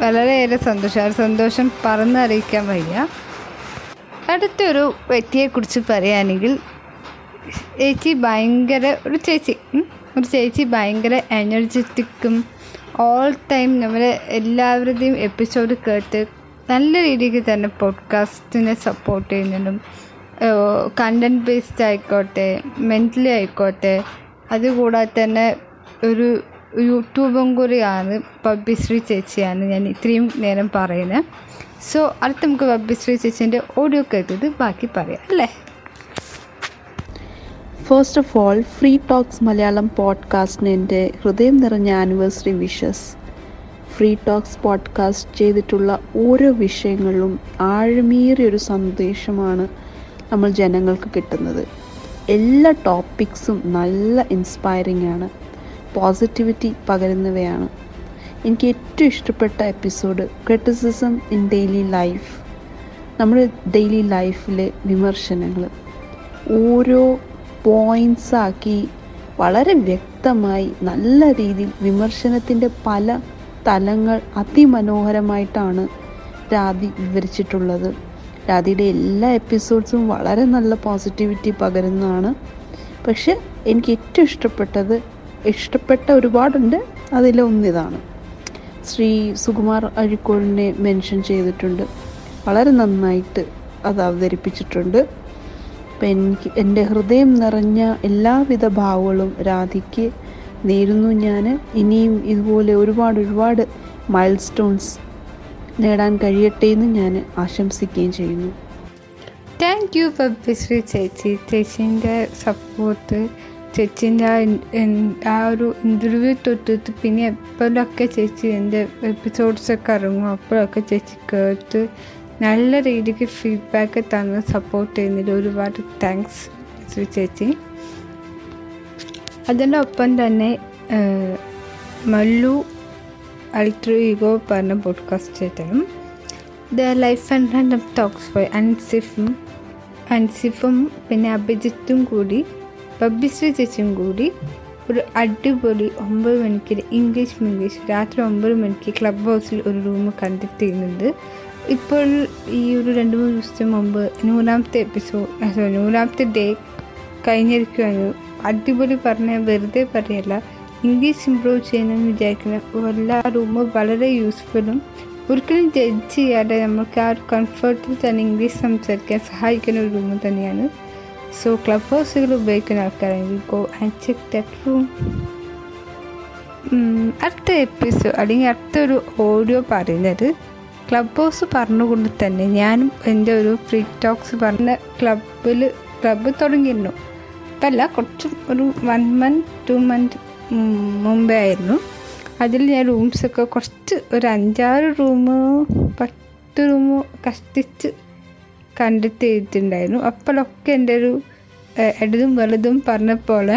വളരെയേറെ സന്തോഷം. ആ സന്തോഷം പറഞ്ഞറിയിക്കാൻ വയ്യ. അടുത്തൊരു വ്യക്തിയെക്കുറിച്ച് പറയുകയാണെങ്കിൽ ചേച്ചി ഭയങ്കര ഒരു ചേച്ചി ഒരു ചേച്ചി ഭയങ്കര എനർജറ്റിക്കും ഓൾ ടൈം നമ്മൾ എല്ലാവരുടെയും എപ്പിസോഡ് കേട്ട് നല്ല രീതിക്ക് തന്നെ പോഡ്കാസ്റ്റിനെ സപ്പോർട്ട് ചെയ്യുന്നതും കണ്ടന്റ് ബേസ്ഡ് ആയിക്കോട്ടെ മെന്റലി ആയിക്കോട്ടെ അതുകൂടാതെ തന്നെ ഒരു യൂട്യൂബും കൂടിയാണ് പബ്ബിശ്രീ ചേച്ചിയാണ് ഞാൻ ഇത്രയും നേരം പറയുന്നത്. സോ അടുത്ത് നമുക്ക് പബ്ബിശ്രീ ചേച്ചീന്റെ ഓഡിയോ കേട്ടത് ബാക്കി പറയാം അല്ലേ? First of all free talks Malayalam പോഡ്കാസ്റ്റിന് എന്റെ ഹൃദയം നിറഞ്ഞ anniversary wishes free talks podcast ചെയ്തിട്ടുള്ള ഓരോ വിഷയങ്ങളിലും ആഴമേറിയൊരു സന്ദേശമാണ് നമ്മൾ ജനങ്ങൾക്ക് കിട്ടുന്നത്. എല്ലാ ടോപ്പിക്സും നല്ല ഇൻസ്പയറിംഗ് ആണ്. പോസിറ്റിവിറ്റി പകരുന്നവയാണ്. എനിക്ക് ഏറ്റവും ഇഷ്ടപ്പെട്ട episode criticism in daily life നമ്മുടെ ഡെയിലി ലൈഫിലെ വിമർശനങ്ങൾ. ഓരോ പോയിന്റ്സ് ആക്കി വളരെ വ്യക്തമായി നല്ല രീതിയിൽ വിമർശനത്തിന്റെ പല തലങ്ങൾ അതിമനോഹരമായിട്ടാണ് രാധി വിവരിച്ചിട്ടുള്ളത്. രാധിയുടെ എല്ലാ എപ്പിസോഡ്സും വളരെ നല്ല പോസിറ്റിവിറ്റി പകരുന്നതാണ്. പക്ഷെ എനിക്ക് ഏറ്റവും ഇഷ്ടപ്പെട്ടത് ഇഷ്ടപ്പെട്ട ഒരുപാടുണ്ട് അതിലൊന്നിതാണ് ശ്രീ സുകുമാർ അഴിക്കോടിനെ മെൻഷൻ ചെയ്തിട്ടുണ്ട്. വളരെ നന്നായിട്ട് അത് അവതരിപ്പിച്ചിട്ടുണ്ട്. അപ്പം എനിക്ക് എന്റെ ഹൃദയം നിറഞ്ഞ എല്ലാവിധ ഭാവങ്ങളും രാധിക്ക് നേരുന്നു ഞാൻ. ഇനിയും ഇതുപോലെ ഒരുപാട് ഒരുപാട് മൈൽ സ്റ്റോൺസ് നേടാൻ കഴിയട്ടെ എന്ന് ഞാൻ ആശംസിക്കുകയും ചെയ്യുന്നു. താങ്ക് യു പബ്ലിശ്രീ ചേച്ചി. ചേച്ചീന്റെ സപ്പോർട്ട് ചേച്ചീന്റെ ആ ഒരു ഇന്റർവ്യൂ തൊട്ടിട്ട് പിന്നെ എപ്പോഴൊക്കെ ചേച്ചി എന്റെ എപ്പിസോഡ്സൊക്കെ ഇറങ്ങും അപ്പോഴൊക്കെ ചേച്ചി കേട്ട് നല്ല രീതിക്ക് ഫീഡ്ബാക്ക് തന്ന് സപ്പോർട്ട് ചെയ്യുന്നതിൽ ഒരുപാട് താങ്ക്സ് ശ്രീ ചേച്ചി. അതിന്റെ ഒപ്പം തന്നെ മല്ലു അൾട്രോ ഈഗോ പറഞ്ഞ പോഡ്കാസ്റ്റ് ചേട്ടനും the life and hand of talks boy അൻസിഫും അൻസിഫും പിന്നെ അഭിജിത്തും കൂടി ബബ്ബിശ്രീ ചേച്ചിയും കൂടി ഒരു അടിപൊളി ഒമ്പത് മണിക്ക് ഇംഗ്ലീഷ് ഇംഗ്ലീഷ് രാത്രി ഒമ്പത് മണിക്ക് ക്ലബ് ഹൗസിൽ ഒരു റൂം കണ്ടക്ട് ചെയ്യുന്നുണ്ട്. ഇപ്പോൾ ഈ ഒരു രണ്ട് മൂന്ന് ദിവസത്തിന് മുമ്പ് നൂലാമത്തെ എപ്പിസോഡ് സോറി നൂലാമത്തെ ഡേ കഴിഞ്ഞിരിക്കുകയാണ്. അടിപൊളി പറഞ്ഞ വെറുതെ പറയല്ല ഇംഗ്ലീഷ് ഇമ്പ്രൂവ് ചെയ്യണമെന്ന് വിചാരിക്കുന്ന എല്ലാ റൂമും വളരെ യൂസ്ഫുള്ളും ഒരിക്കലും ജഡ്ജ് ചെയ്യാതെ നമുക്ക് ആ ഒരു കംഫർട്ടിൽ തന്നെ ഇംഗ്ലീഷ് സംസാരിക്കാൻ സഹായിക്കുന്ന ഒരു റൂം തന്നെയാണ്. സോ ക്ലബ് ഹൗസുകൾ ഉപയോഗിക്കുന്ന ആൾക്കാരാണെങ്കിൽ go and check that room അടുത്ത എപ്പിസോഡ് അല്ലെങ്കിൽ അടുത്തൊരു ഓഡിയോ പറയുന്നത് ക്ലബ് ഹൗസ് പറഞ്ഞുകൊണ്ട് തന്നെ ഞാനും എന്റെ ഒരു ഫ്രീ ടോക്സ് പറഞ്ഞ ക്ലബിൽ ക്ലബ്ബ് തുടങ്ങിയിരുന്നു. ഇപ്പം അല്ല കുറച്ച് ഒരു വൺ മന്ത് ടു മന്ത് മുമ്പേ ആയിരുന്നു. അതിൽ ഞാൻ റൂംസൊക്കെ കുറച്ച് ഒരു അഞ്ചാറ് റൂമ് പത്ത് റൂമ് കഷ്ടിച്ച് കണ്ടെത്തിയിട്ടുണ്ടായിരുന്നു അപ്പോഴൊക്കെ എന്റെ ഒരു ഇടതും വലുതും പറഞ്ഞ പോലെ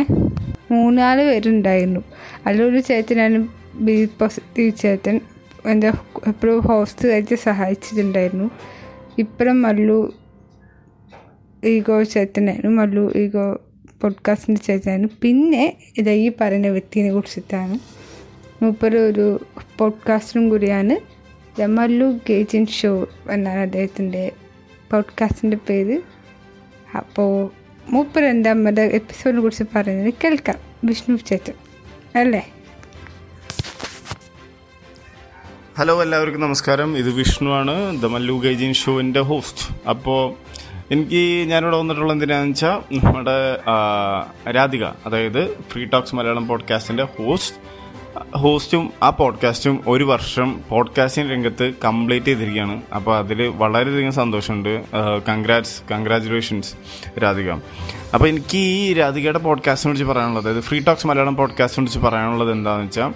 മൂന്നാൽ പേരുണ്ടായിരുന്നു. അതിലൊരു ചേട്ടനാണ് ബി പോസിറ്റീവ് ചേട്ടൻ. എന്റെ എപ്പോഴും ഹോസ്റ്റ് ആയിട്ട് സഹായിച്ചിട്ടുണ്ടായിരുന്നു. ഇപ്പഴും മല്ലു ഈഗോ ചേട്ടനായിരുന്നു. മല്ലു ഈഗോ പോഡ്കാസ്റ്റിന്റെ ചേട്ടനായിരുന്നു. പിന്നെ ഇത് ഈ പറയുന്ന വ്യക്തിനെ കുറിച്ചിട്ടാണ് മൂപ്പര് ഒരു പോഡ്കാസ്റ്ററും കൂടിയാണ്. മല്ലു ഗേജൻ ഷോ എന്നാണ് അദ്ദേഹത്തിന്റെ പോഡ്കാസ്റ്റിന്റെ പേര്. അപ്പോൾ മൂപ്പർ എന്റെ അമ്മയുടെ എപ്പിസോഡിനെ കുറിച്ച് പറയുന്നത് കേൾക്കാം. വിഷ്ണു ചേട്ടൻ. അല്ലേ? ഹലോ എല്ലാവർക്കും നമസ്കാരം. ഇത് വിഷ്ണു ആണ് ദ മല്ലു ഗൈജിൻ ഷോവിന്റെ ഹോസ്റ്റ് അപ്പോൾ എനിക്ക് ഞാനിവിടെ വന്നിട്ടുള്ള എന്തിനാന്ന് വെച്ചാൽ നമ്മുടെ രാധിക അതായത് ഫ്രീ ടോക്സ് മലയാളം പോഡ്കാസ്റ്റിന്റെ ഹോസ്റ്റ് ഹോസ്റ്റും ആ പോഡ്കാസ്റ്റും ഒരു വർഷം പോഡ്കാസ്റ്റിംഗ് രംഗത്ത് കംപ്ലീറ്റ് ചെയ്തിരിക്കുകയാണ്. അപ്പോൾ അതിൽ വളരെയധികം സന്തോഷമുണ്ട്. Congrats congratulations Radhika. അപ്പോൾ എനിക്ക് ഈ രാധികയുടെ പോഡ്കാസ്റ്റിനെ കുറിച്ച് പറയാനുള്ളത് അതായത് ഫ്രീ ടോക്സ് മലയാളം പോഡ്കാസ്റ്റിനെ കുറിച്ച് പറയാനുള്ളത് എന്താണെന്ന് വെച്ചാൽ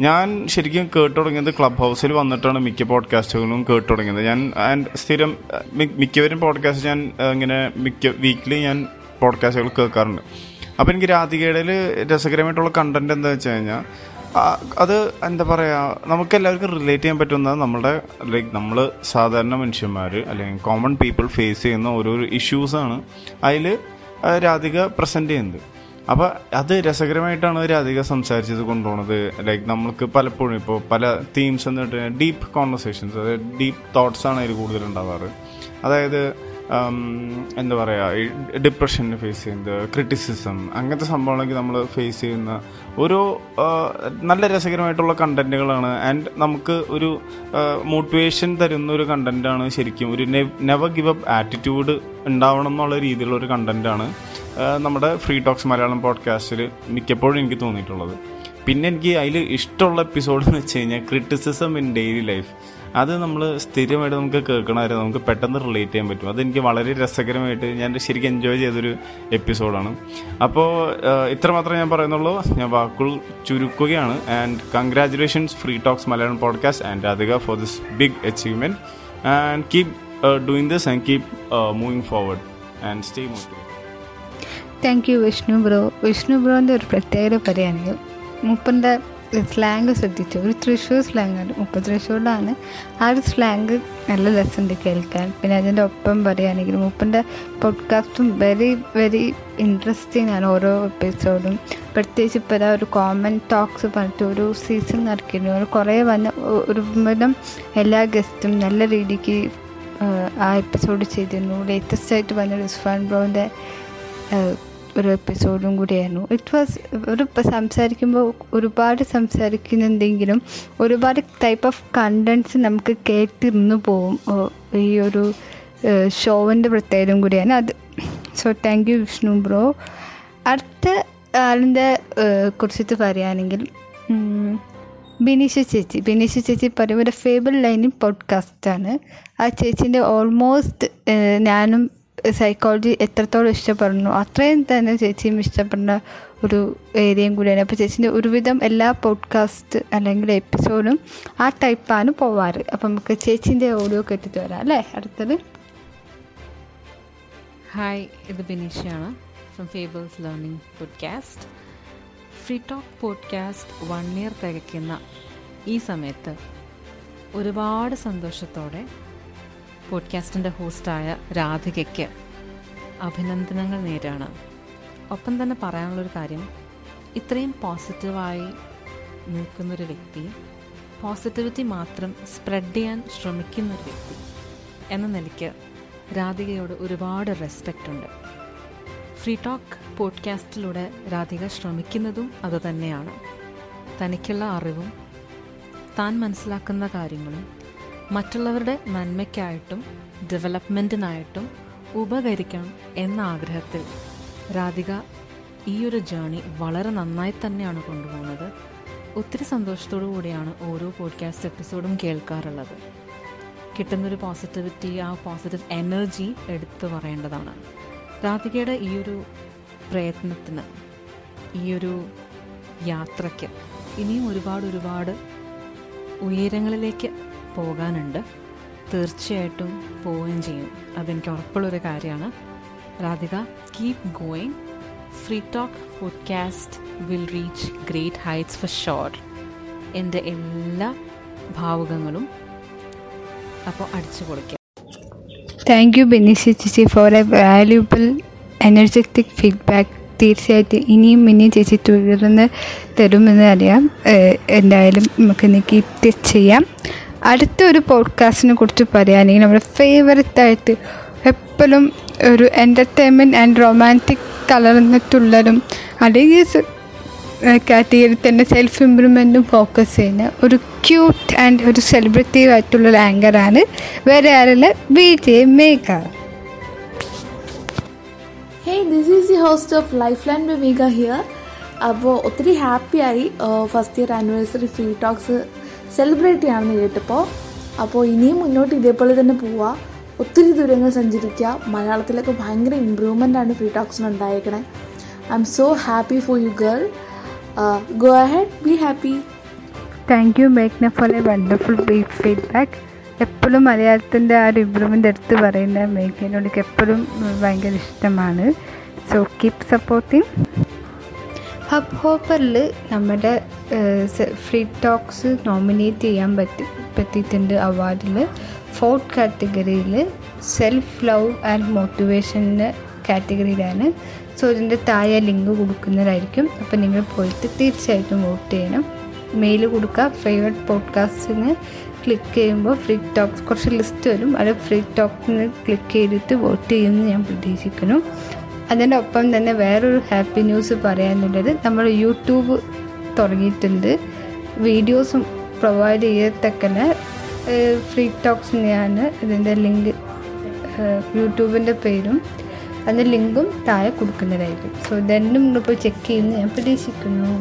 ഞാൻ ശരിക്കും കേട്ടു തുടങ്ങിയത് ക്ലബ് ഹൗസിൽ വന്നിട്ടാണ് മിക്ക പോഡ്കാസ്റ്റുകളും കേട്ടു തുടങ്ങിയത്. ഞാൻ ആൻഡ് സ്ഥിരം മിക്കവരും പോഡ്കാസ്റ്റ് ഞാൻ ഇങ്ങനെ മിക്ക വീക്കിലി ഞാൻ പോഡ്കാസ്റ്റുകൾ കേൾക്കാറുണ്ട്. അപ്പോൾ എനിക്ക് രാധികയുടെ രസകരമായിട്ടുള്ള കണ്ടന്റ് എന്താ വെച്ച് കഴിഞ്ഞാൽ അത് എന്താ പറയുക നമുക്ക് എല്ലാവർക്കും റിലേറ്റ് ചെയ്യാൻ പറ്റുന്ന നമ്മുടെ ലൈക്ക് നമ്മൾ സാധാരണ മനുഷ്യന്മാർ അല്ലെങ്കിൽ കോമൺ പീപ്പിൾ ഫേസ് ചെയ്യുന്ന ഓരോരോ ഇഷ്യൂസാണ് അതിൽ രാധിക പ്രസന്റ് ചെയ്യുന്നത്. അപ്പോൾ അത് രസകരമായിട്ടാണ് രാധിക സംസാരിച്ചത് കൊണ്ടുപോകുന്നത് ലൈക്ക് നമ്മൾക്ക് പലപ്പോഴും ഇപ്പോൾ പല തീംസ് എന്ന് പറഞ്ഞാൽ ഡീപ്പ് കോൺവെർസേഷൻസ് അതായത് ഡീപ്പ് ആണ് അതിൽ കൂടുതൽ ഉണ്ടാവാറ്. അതായത് എന്താ പറയുക ഡിപ്രഷനെ ഫേസ് ചെയ്യുന്നത് ക്രിറ്റിസിസം അങ്ങനത്തെ സംഭവങ്ങളൊക്കെ നമ്മൾ ഫേസ് ചെയ്യുന്ന ഒരു നല്ല രസകരമായിട്ടുള്ള കണ്ടന്റുകളാണ് ആൻഡ് നമുക്ക് ഒരു മോട്ടിവേഷൻ തരുന്ന ഒരു കണ്ടന്റാണ് ശരിക്കും ഒരു നെവർ ഗിവ് അപ്പ് ആറ്റിറ്റ്യൂഡ് ഉണ്ടാവണം എന്നുള്ള രീതിയിലുള്ള ഒരു കണ്ടന്റാണ് നമ്മുടെ ഫ്രീ ടോക്സ് മലയാളം പോഡ്കാസ്റ്റിൽ മിക്കപ്പോഴും എനിക്ക് തോന്നിയിട്ടുള്ളത്. പിന്നെ എനിക്ക് അതിൽ ഇഷ്ടമുള്ള എപ്പിസോഡ് എന്ന് വെച്ച് കഴിഞ്ഞാൽ ക്രിറ്റിസിസം ഇൻ ഡെയിലി ലൈഫ് അത് നമ്മൾ സ്ഥിരമായിട്ട് നമുക്ക് കേൾക്കണമായിരുന്നു നമുക്ക് പെട്ടെന്ന് റിലേറ്റ് ചെയ്യാൻ പറ്റും. അതെനിക്ക് വളരെ രസകരമായിട്ട് ഞാൻ ശരിക്കും എൻജോയ് ചെയ്തൊരു എപ്പിസോഡാണ് അപ്പോൾ ഇത്ര മാത്രമേ ഞാൻ പറയുന്നുള്ളൂ. ഞാൻ വാക്കുകൾ ചുരുക്കുകയാണ്. And congratulations free talks Malayalam podcast and Radhika for this big achievement and keep doing this and keep moving forward and stay motivate thank you Vishnu bro Vishnu ബ്രോന്റെ ഒരു പ്രത്യേകത പറയുകയാണെങ്കിൽ മുപ്പന്റെ സ്ലാങ് ശ്രദ്ധിച്ചു? ഒരു തൃശ്ശൂർ സ്ലാങ് ആണ്. മുപ്പത് തൃശ്ശൂരിലാണ് ആ ഒരു സ്ലാങ് നല്ല രസമുണ്ട് കേൾക്കാൻ. പിന്നെ അതിന്റെ ഒപ്പം പറയുകയാണെങ്കിൽ മുപ്പന്റെ പോഡ്കാസ്റ്റും വെരി വെരി ഇൻട്രസ്റ്റിംഗ് ആണ് ഓരോ എപ്പിസോഡും പ്രത്യേകിച്ച് ഇപ്പോൾ ആ ഒരു കോമൺ ടോക്സ് പറഞ്ഞിട്ട് ഒരു സീസൺ നടക്കുന്നു ഒരു കുറേ വന്ന ഒരു വിധം എല്ലാ ഗസ്റ്റും നല്ല രീതിക്ക് ആ, എപ്പിസോഡ് ചെയ്തിരുന്നു. ലേറ്റസ്റ്റ് ആയിട്ട് വന്ന റിസ്ഫാൻ ബ്രോന്റെ ഒരു എപ്പിസോഡും കൂടിയായിരുന്നു. ഇറ്റ് വാസ് ഒരു സംസാരിക്കുമ്പോൾ ഒരുപാട് സംസാരിക്കുന്നുണ്ടെങ്കിലും ഒരുപാട് ടൈപ്പ് ഓഫ് കണ്ടൻസ് നമുക്ക് കേട്ടിരുന്നു പോവും. ഈ ഒരു ഷോവിന്റെ പ്രത്യേകതയും കൂടിയാണ്. അത് so thank you Vishnu bro അടുത്ത ആളിന്റെ കുറിച്ചിട്ട് പറയുകയാണെങ്കിൽ ബിനീഷ ചേച്ചി. ബിനീഷ ചേച്ചി പറയുമ്പോൾ ഫേബിൾ ലൈനിങ് പോഡ്കാസ്റ്റാണ് ആ ചേച്ചീന്റെ ഓൾമോസ്റ്റ് ഞാനും സൈക്കോളജി എത്രത്തോളം ഇഷ്ടപ്പെടുന്നു അത്രയും തന്നെ ചേച്ചിയും ഇഷ്ടപ്പെടുന്ന ഒരു ഏരിയയും കൂടിയാണ്. അപ്പോൾ ചേച്ചീന്റെ ഒരുവിധം എല്ലാ പോഡ്കാസ്റ്റ് അല്ലെങ്കിൽ എപ്പിസോഡും ആ ടൈപ്പാണ് പോവാറ്. അപ്പം നമുക്ക് ചേച്ചീന്റെ ഓഡിയോ കേട്ടിട്ട് വരാം അല്ലേ? അടുത്തത്. ഹായ് ഇത് ബിനീഷയാണ് from fables learning podcast free talk podcast one year തികയ്ക്കുന്ന ഈ സമയത്ത് ഒരുപാട് സന്തോഷത്തോടെ പോഡ്കാസ്റ്റിന്റെ ഹോസ്റ്റായ രാധികയ്ക്ക് അഭിനന്ദനങ്ങൾ നേരാണ്. ഒപ്പം തന്നെ പറയാനുള്ളൊരു കാര്യം ഇത്രയും പോസിറ്റീവായി നിൽക്കുന്നൊരു വ്യക്തി പോസിറ്റിവിറ്റി മാത്രം സ്പ്രെഡ് ചെയ്യാൻ ശ്രമിക്കുന്നൊരു വ്യക്തി എന്ന നിലയ്ക്ക് രാധികയോട് ഒരുപാട് റെസ്പെക്റ്റ് ഉണ്ട്. ഫ്രീ ടോക്ക് പോഡ്കാസ്റ്റിലൂടെ രാധിക ശ്രമിക്കുന്നതും അതുതന്നെയാണ് തനിക്കുള്ള അറിവും താൻ മനസ്സിലാക്കുന്ന കാര്യങ്ങളും മറ്റുള്ളവരുടെ നന്മയ്ക്കായിട്ടും ഡെവലപ്മെന്റിനായിട്ടും ഉപകരിക്കണം എന്ന ആഗ്രഹത്തിൽ രാധിക ഈ ഒരു ജേണി വളരെ നന്നായി തന്നെയാണ് കൊണ്ടുപോകുന്നത്. ഒത്തിരി സന്തോഷത്തോടു കൂടിയാണ് ഓരോ പോഡ്കാസ്റ്റ് എപ്പിസോഡും കേൾക്കാറുള്ളത്. കിട്ടുന്നൊരു പോസിറ്റിവിറ്റി ആ പോസിറ്റീവ് എനർജി എടുത്തു പറയേണ്ടതാണ്. രാധികയുടെ ഈ ഒരു പ്രയത്നത്തിന് ഈ ഒരു യാത്രയ്ക്ക് ഇനിയും ഒരുപാട് ഒരുപാട് ഉയരങ്ങളിലേക്ക് പോകാനുണ്ട്. തീർച്ചയായിട്ടും പോവുകയും ചെയ്യും. അതെനിക്ക് ഉറപ്പുള്ളൊരു കാര്യമാണ്. Radhika keep going free talk podcast will reach great heights for sure എന്റെ എല്ലാ ഭാവുകങ്ങളും അപ്പോൾ അടിച്ചു പൊളിക്കാം. താങ്ക് യു ബെനിഷി ചേച്ചി for a valuable energetic feedback തീർച്ചയായിട്ടും ഇനിയും ഇനിയും ചേച്ചി തുടർന്ന് തരുമെന്ന് അറിയാം. എന്തായാലും നമുക്ക് കീപ്പ് ചെയ്യാം. അടുത്ത ഒരു പോഡ്കാസ്റ്റിനെ കുറിച്ച് പറയുകയാണെങ്കിൽ നമ്മുടെ ഫേവററ്റ് ആയിട്ട് എപ്പോഴും ഒരു എന്റർടൈൻമെന്റ് ആൻഡ് റൊമാന്റിക് കലർന്നിട്ടുള്ളതും അല്ലെങ്കിൽ കാറ്റഗറി തന്നെ സെൽഫ് ഇമ്പ്രൂവ്മെന്റും ഫോക്കസ് ചെയ്യുന്ന ഒരു ക്യൂട്ട് ആൻഡ് ഒരു സെലിബ്രിറ്റീവ് ആയിട്ടുള്ള ഒരു ആങ്കറാണ് വേറെ ആരുടെ B J Megha hey this is the host of life line B Megha here അപ്പോൾ ഒത്തിരി ഹാപ്പിയായി first year anniversary free talks celebrate ചെയ്യാമെന്ന് കേട്ടപ്പോൾ അപ്പോൾ ഇനിയും മുന്നോട്ട് ഇതേപോലെ തന്നെ പോവുക ഒത്തിരി ദൂരങ്ങൾ സഞ്ചരിക്കുക മലയാളത്തിലൊക്കെ ഭയങ്കര ഇമ്പ്രൂവ്മെന്റ് ആണ് ഫ്രീ ടോക്സിന് ഉണ്ടായേക്കണേ. I am so happy for you girl go head be happy thank you മേഘ്ന for a wonderful feedback എപ്പോഴും മലയാളത്തിന്റെ ആ ഒരു ഇമ്പ്രൂവ്മെന്റ് എടുത്ത് പറയുന്ന മേഘനോട് എപ്പോഴും ഭയങ്കര ഇഷ്ടമാണ്. സോ കീപ് സപ്പോർട്ടിങ് ഹബ് ഹോപ്പറിൽ നമ്മുടെ ഫ്രീ ടോക്സ് നോമിനേറ്റ് ചെയ്യാൻ പറ്റി പറ്റിയിട്ടുണ്ട് അവാർഡിൽ ഫോർത്ത് കാറ്റഗറിയിൽ സെൽഫ് ലവ് ആൻഡ് മോട്ടിവേഷന്റെ കാറ്റഗറിയിലാണ് സോ ഇതിന്റെ താഴെ ലിങ്ക് കൊടുക്കുന്നതായിരിക്കും. അപ്പോൾ നിങ്ങൾ പോയിട്ട് തീർച്ചയായിട്ടും വോട്ട് ചെയ്യണം. മെയിൽ കൊടുക്കുക ഫേവററ്റ് പോഡ്കാസ്റ്റിന് ക്ലിക്ക് ചെയ്യുമ്പോൾ ഫ്രീ ടോക്സ് കുറച്ച് ലിസ്റ്റ് വരും. അത് ഫ്രീ ടോക്സിന് ക്ലിക്ക് ചെയ്തിട്ട് വോട്ട് ചെയ്യുമെന്ന് ഞാൻ പ്രതീക്ഷിക്കുന്നു. അതിന്റെ ഒപ്പം തന്നെ വേറൊരു ഹാപ്പി ന്യൂസ് പറയാനുള്ളത് നമ്മൾ യൂട്യൂബ് തുടങ്ങിയിട്ടുണ്ട്. വീഡിയോസും പ്രൊവൈഡ് ചെയ്യത്തക്കനെ ഫ്രീ ടോക്സ് ടോക്സിനെയാണ് ഇതിന്റെ ലിങ്ക് യൂട്യൂബിന്റെ പേരും അതിന്റെ ലിങ്കും താഴെ കൊടുക്കുന്നതായിരിക്കും. സോ ഇതെന്നും നിങ്ങളിപ്പോൾ ചെക്ക് ചെയ്യുമെന്ന് ഞാൻ പ്രതീക്ഷിക്കുന്നു.